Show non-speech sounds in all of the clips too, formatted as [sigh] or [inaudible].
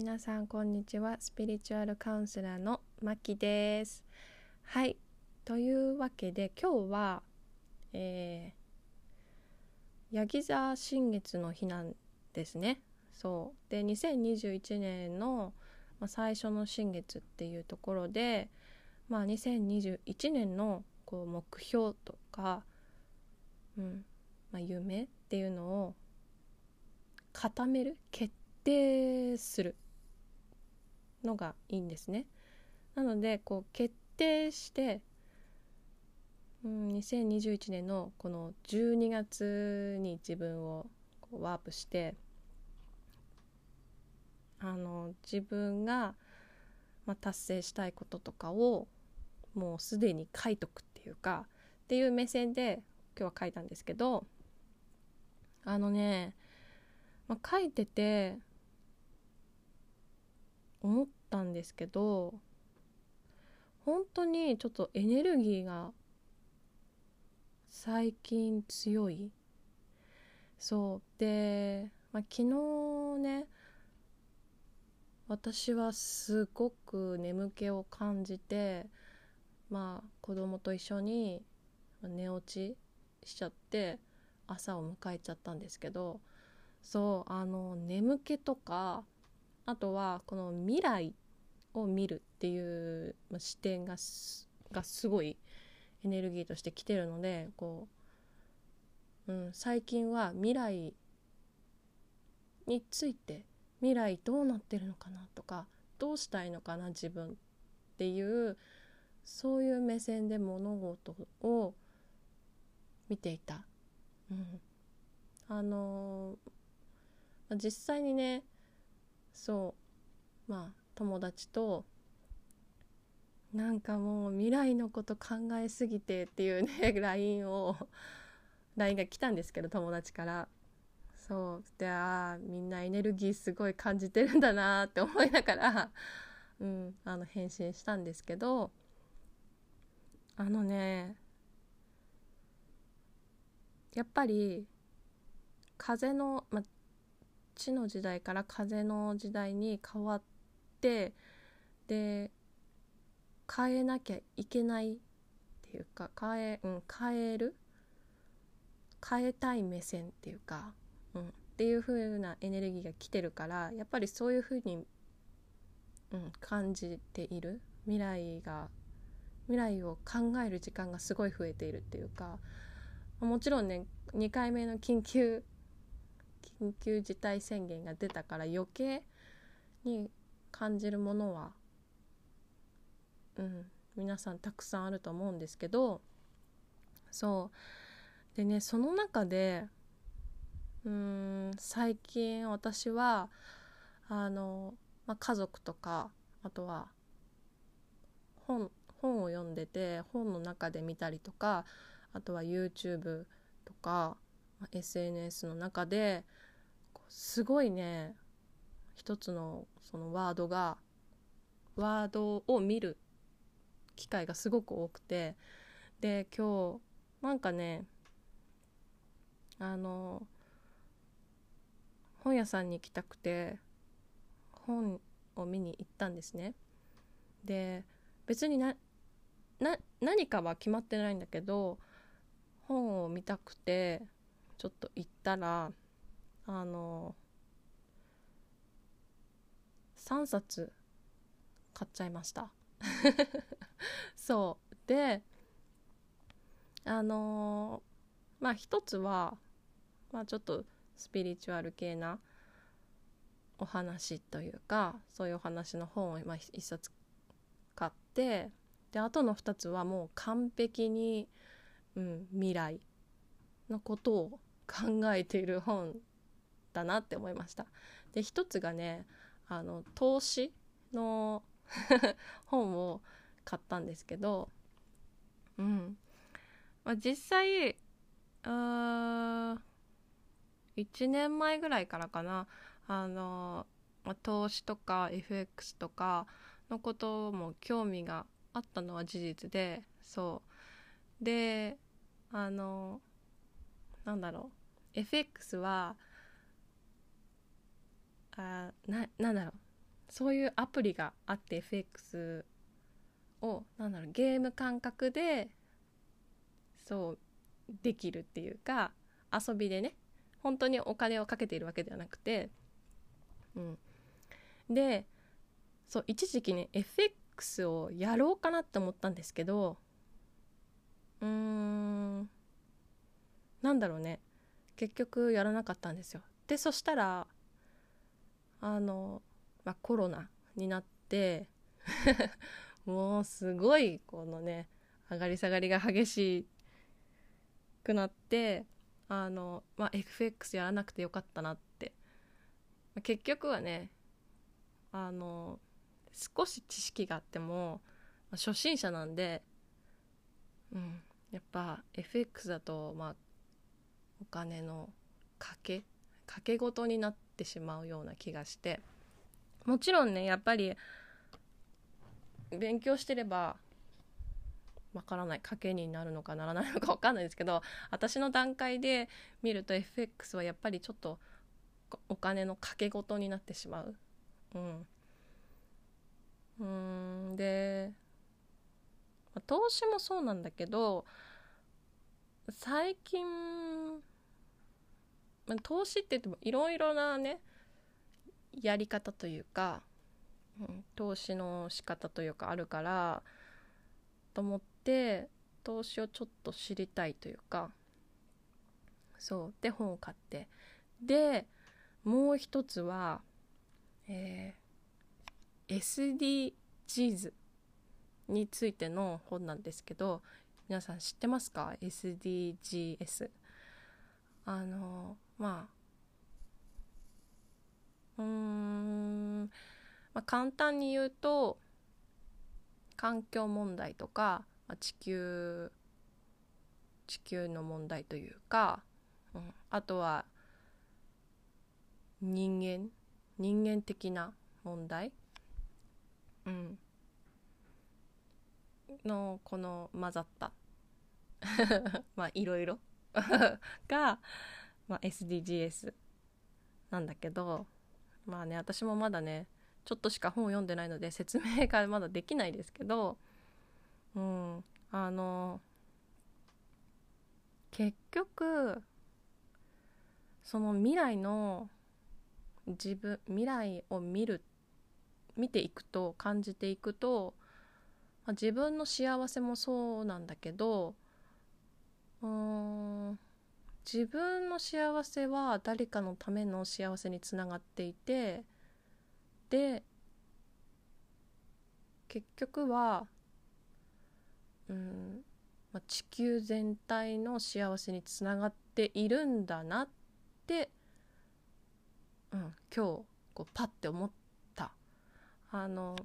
皆さんこんにちは。スピリチュアルカウンセラーのまきです。はい。というわけで今日はえー、ヤギ座新月の日なんですね。そう。で2021年の、まあ、最初の新月っていうところでまあ2021年のこう目標とかうんまあ、夢っていうのを固める決定するのがいいんですね。なのでこう決定して、うん、2021年のこの12月に自分をワープしてあの自分が、まあ、達成したいこととかをもうすでに書いとくっていうかっていう目線で今日は書いたんですけどあのね、まあ、書いてて思ったんですけど本当にちょっとエネルギーが最近強い。そう。で、まあ、昨日ね私はすごく眠気を感じてまあ子供と一緒に寝落ちしちゃって朝を迎えちゃったんですけどそうあの眠気とかあとはこの未来を見るっていう視点ががすごいエネルギーとして来てるのでこう、うん、最近は未来について未来どうなってるのかなとかどうしたいのかな自分っていうそういう目線で物事を見ていた。うん、あのー、実際にねそう。まあ友達となんかもう未来のこと考えすぎてっていうね [laughs] LINE を LINE が来たんですけど友達から。そう。でああみんなエネルギーすごい感じてるんだなって思いながら、[laughs] うん、あの返信したんですけどあのねやっぱり風の、まあ、地の時代から風の時代に変わってで変えなきゃいけないっていうか変え,、うん、変える？変えたい目線っていうか、うん、っていう風なエネルギーが来てるからやっぱりそういう風に、うん、感じている。未来が未来を考える時間がすごい増えているっていうかもちろんね2回目の緊急緊急事態宣言が出たから余計に感じるものはうん皆さんたくさんあると思うんですけどそう。でねその中でうん最近私はあの、まあ、家族とかあとは本本を読んでて本の中で見たりとかあとは YouTube とか SNS の中ですごいね一つのそのワードがワードを見る機会がすごく多くてで今日なんかねあの本屋さんに行きたくて本を見に行ったんですね。で別にな何かは決まってないんだけど本を見たくてちょっと行ったらあの3冊買っちゃいました。[laughs] そう。であのまあ一つは、まあ、ちょっとスピリチュアル系なお話というかそういうお話の本を今一冊買ってであとの2つはもう完璧にうん、未来のことを考えている本だなって思いました。で一つがねあの投資の [laughs] 本を買ったんですけど、うん。まあ、実際あ1年前ぐらいからかな。あの、まあ、投資とか FX とかのことも興味があったのは事実でそう。であのなんだろう。FX はあななんだろう。そういうアプリがあって FX をなんだろうゲーム感覚でそうできるっていうか遊びでね本当にお金をかけているわけではなくて、うん、でそう一時期ね FX をやろうかなって思ったんですけどうーんなんだろうね。結局やらなかったんですよ。でそしたらあの、まあ、コロナになって [laughs] もうすごいこのね上がり下がりが激しくなってあの、まあ、FX やらなくてよかったなって、まあ、結局はねあの少し知識があっても、まあ、初心者なんで、うん、やっぱ FX だとまあお金の賭け賭け事になってしまうような気がしてもちろんねやっぱり勉強してればわからない賭けになるのかならないのか分かんないですけど私の段階で見ると FX はやっぱりちょっとお金の賭け事になってしまう。うんうんで、まあ、投資もそうなんだけど最近、まあ、投資って言ってもいろいろなねやり方というかん投資の仕方というかあるからと思って投資をちょっと知りたいというかそうで本を買ってでもう一つは、えー、SDGs についての本なんですけど皆さん知ってますか？SDGs あのまあうんまあ、簡単に言うと環境問題とか、まあ、地球地球の問題というか、うん、あとは人間人間的な問題、うん、のこの混ざった。[laughs] まあいろいろ。[laughs] が、まあ、SDGs なんだけどまあね私もまだねちょっとしか本を読んでないので説明がまだできないですけど、うん、あの結局その未来の自分未来を見る見ていくと感じていくと、まあ、自分の幸せもそうなんだけどうん自分の幸せは誰かのための幸せにつながっていてで結局は、うんまあ、地球全体の幸せにつながっているんだなって、うん、今日こうパッて思った。あの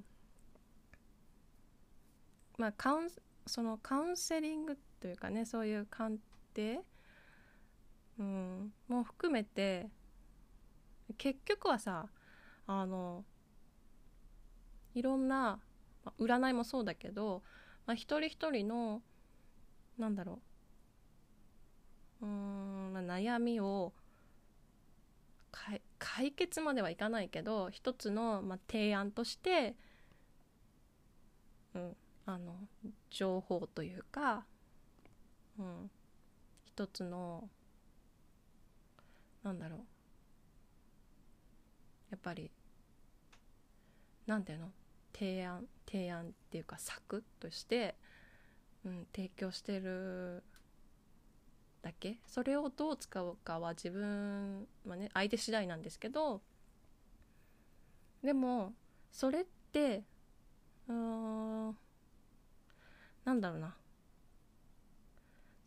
まあカウンそのカウンセリングというかねそういう鑑定、うん、も含めて結局はさあのいろんな、まあ、占いもそうだけど、まあ、一人一人のなんだろううん、まあ、悩みを解決まではいかないけど一つの、まあ、提案として、うん、あの情報というか、うん、一つのなんだろう。やっぱりなんていうの？提案提案っていうか策として、うん、提供してるだけ？それをどう使うかは自分はね相手次第なんですけどでもそれってうんなんだろうな。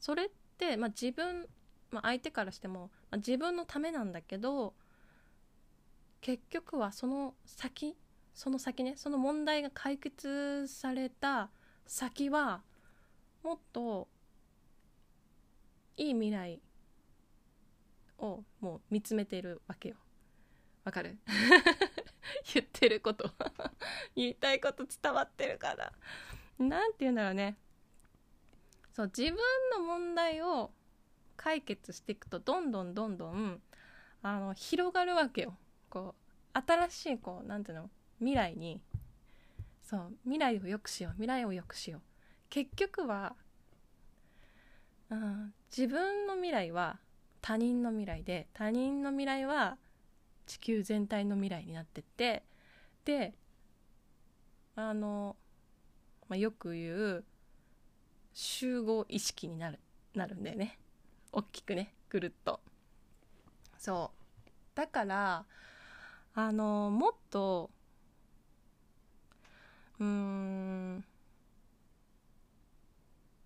それって、まあ、自分、まあ、相手からしても、自分のためなんだけど結局はその先その先ねその問題が解決された先はもっといい未来をもう見つめてるわけよ。わかる？[laughs] 言ってること。[laughs] 言いたいこと伝わってるから。何て言うんだろうね。そう自分の問題を解決していくとどんどんどんどんあの広がるわけよ。こう新しいこう何ていうの？未来に。そう未来を良くしよう。未来を良くしよう。結局は、うん、自分の未来は他人の未来で他人の未来は地球全体の未来になってってであの、まあ、よく言う集合意識になるなるんだよね。大きくねぐるっと。そう。だからあのもっとうーん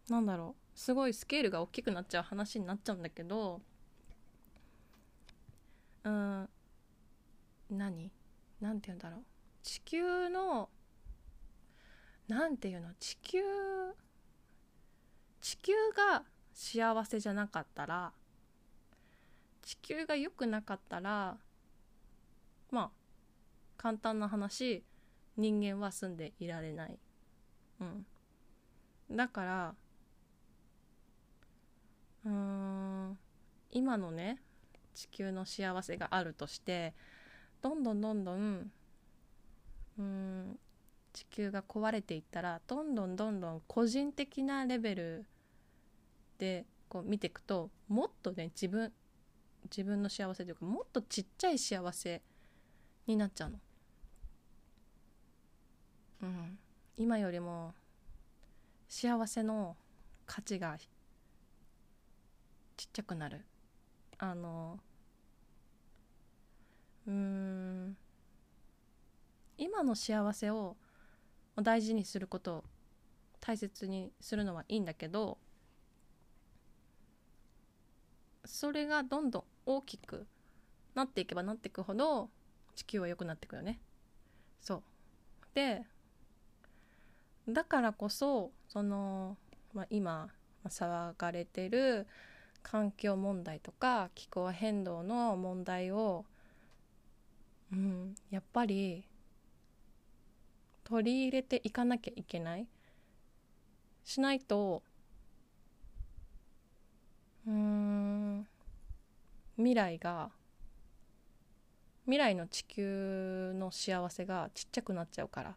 なんだろう。すごいスケールが大きくなっちゃう話になっちゃうんだけどうん何？なんて言うんだろう。地球のなんていうの？地球地球が幸せじゃなかったら地球が良くなかったらまあ簡単な話人間は住んでいられない。うん。だからうーん今のね地球の幸せがあるとしてどんどんどんどんうん地球が壊れていったらどんどんどんどん個人的なレベルでこう見ていくともっとね自分自分の幸せというかもっとちっちゃい幸せになっちゃうの。うん、今よりも幸せの価値がちっちゃくなる。あのうん。今の幸せを大事にすること大切にするのはいいんだけどそれがどんどん大きくなっていけばなっていくほど地球は良くなっていくよね。そうでだからこそその、まあ、今騒がれてる環境問題とか気候変動の問題を、うん、やっぱり取り入れていかなきゃいけないしないとうん。未来が未来の地球の幸せがちっちゃくなっちゃうから、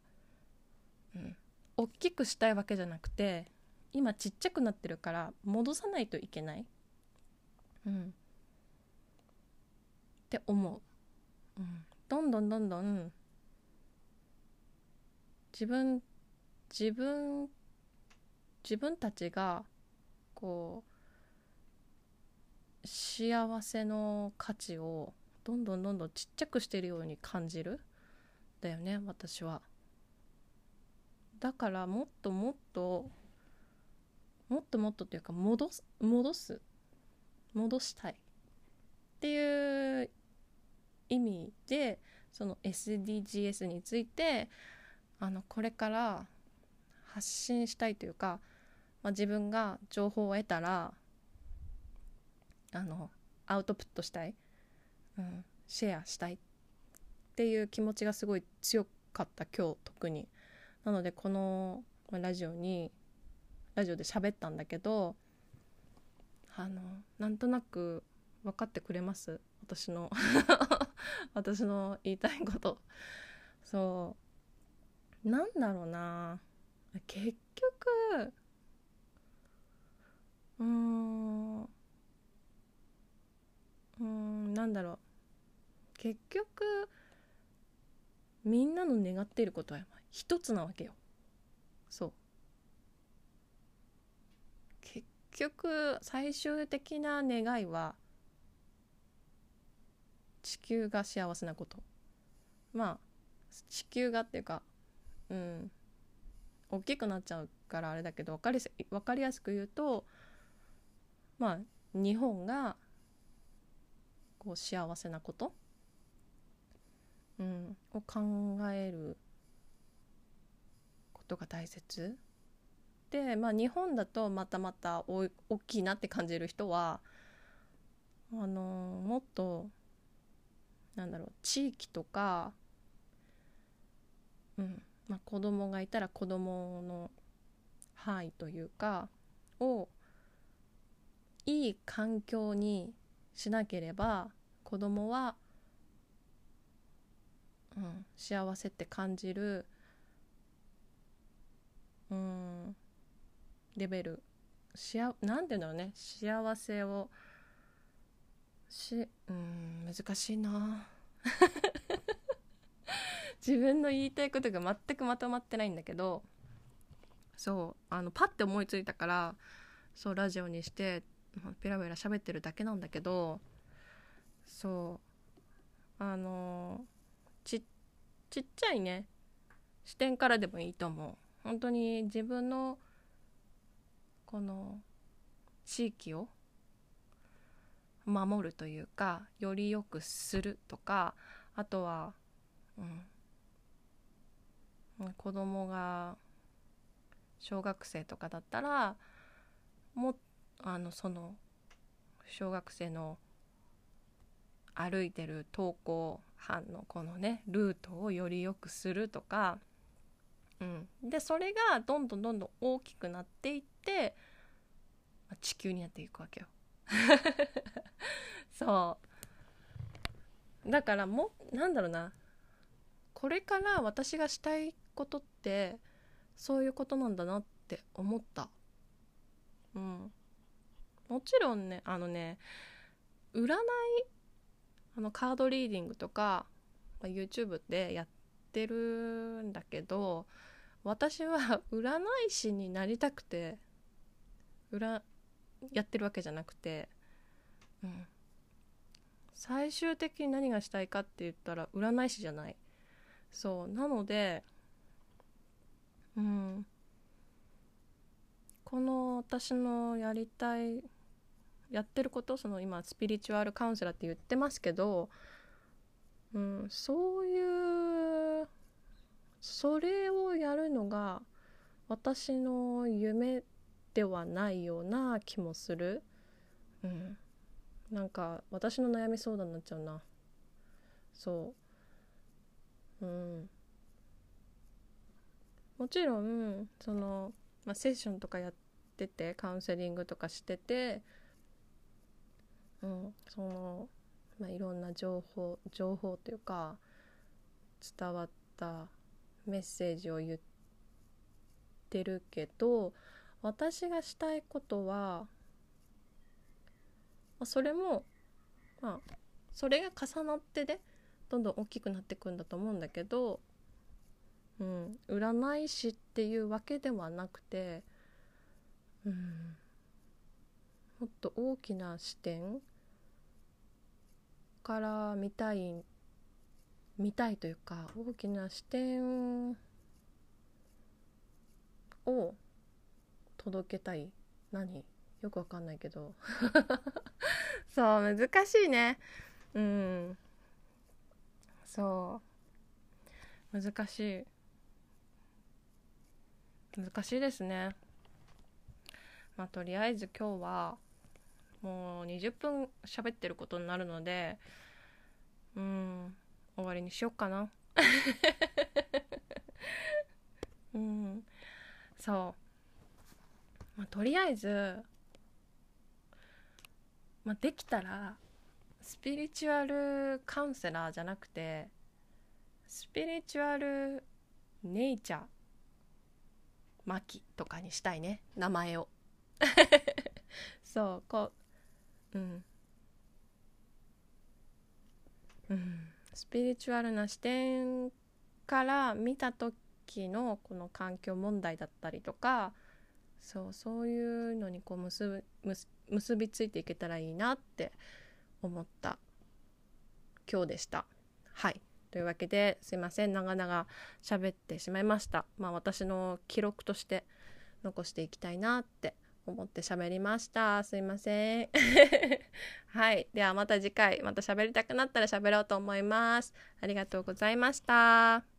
うん、大きくしたいわけじゃなくて今ちっちゃくなってるから戻さないといけない。うん、って思う、うん、どんどんどんどん自分自分自分たちがこう幸せの価値をどんどんどんどんちっちゃくしてるように感じる？だよね私は。だからもっともっともっともっとっていうか戻す戻す。戻したい。っていう意味でその SDGs についてあのこれから発信したいというか、まあ、自分が情報を得たらあのアウトプットしたい、うん、シェアしたいっていう気持ちがすごい強かった今日特に。なのでこのラジオにラジオで喋ったんだけどあのなんとなく分かってくれます？私の [laughs] 私の言いたいこと。そう。なんだろうな。結局うーん。うんなんだろう。結局みんなの願っていることは一つなわけよ。そう。結局最終的な願いは地球が幸せなこと。まあ地球がっていうかうん大きくなっちゃうからあれだけど分かり分かりやすく言うとまあ日本がこう幸せなこと、うん、を考えることが大切？で、まあ、日本だとまたまたお大きいなって感じる人はあのもっとなんだろう地域とか、うん。まあ、子供がいたら子供の範囲というかをいい環境にしなければ子供はうん、幸せって感じるうんレベル。しあなんて言うんだろうね。幸せをしうん難しいな。[laughs] 自分の言いたいことが全くまとまってないんだけどそうあのパッて思いついたからそうラジオにしてペラペラ喋ってるだけなんだけどそう。あのちちっちゃいね。視点からでもいいと思う。本当に自分のこの地域を守るというかより良くするとかあとは、うん、子供が小学生とかだったらもっあのその小学生の歩いてる登校班のこのねルートをより良くするとか、うん、でそれがどんどんどんどん大きくなっていって、まあ、地球になっていくわけよ。[laughs] そう。だからもなんだろうな。これから私がしたいことってそういうことなんだなって思った。うん。もちろんねあのね占いあのカードリーディングとか、まあ、YouTube でやってるんだけど私は占い師になりたくて占やってるわけじゃなくて、うん、最終的に何がしたいかって言ったら占い師じゃない。そう。なのでうん。この私のやりたいやってることその今スピリチュアルカウンセラーって言ってますけど、うん、そういうそれをやるのが私の夢ではないような気もする、うん、なんか私の悩み相談になっちゃうな。そう。うん。もちろんその、まあ、セッションとかやっててカウンセリングとかしててうん、その、まあ、いろんな情報情報というか伝わったメッセージを言ってるけど私がしたいことは、まあ、それもまあそれが重なってで、ね、どんどん大きくなっていくんだと思うんだけど、うん、占い師っていうわけではなくて、うん、もっと大きな視点から見たい見たいというか大きな視点を届けたい。何？よくわかんないけど。[laughs] そう難しいね。うん。そう。難しい。難しいですね。まあとりあえず今日はもう20分喋ってることになるのでうん終わりにしよっかな。[laughs] うんそう、まあ、とりあえず、まあ、できたらスピリチュアルカウンセラーじゃなくてスピリチュアルネイチャーマキとかにしたいね。名前を。[laughs] そうこううん。スピリチュアルな視点から見た時のこの環境問題だったりとかそうそういうのにこう結ぶ結びついていけたらいいなって思った。今日でした。はい。というわけですいません。長々喋ってしまいました。まあ私の記録として残していきたいなって思って喋りました。すいません。[laughs] はい。ではまた次回、また喋りたくなったら喋ろうと思います。ありがとうございました。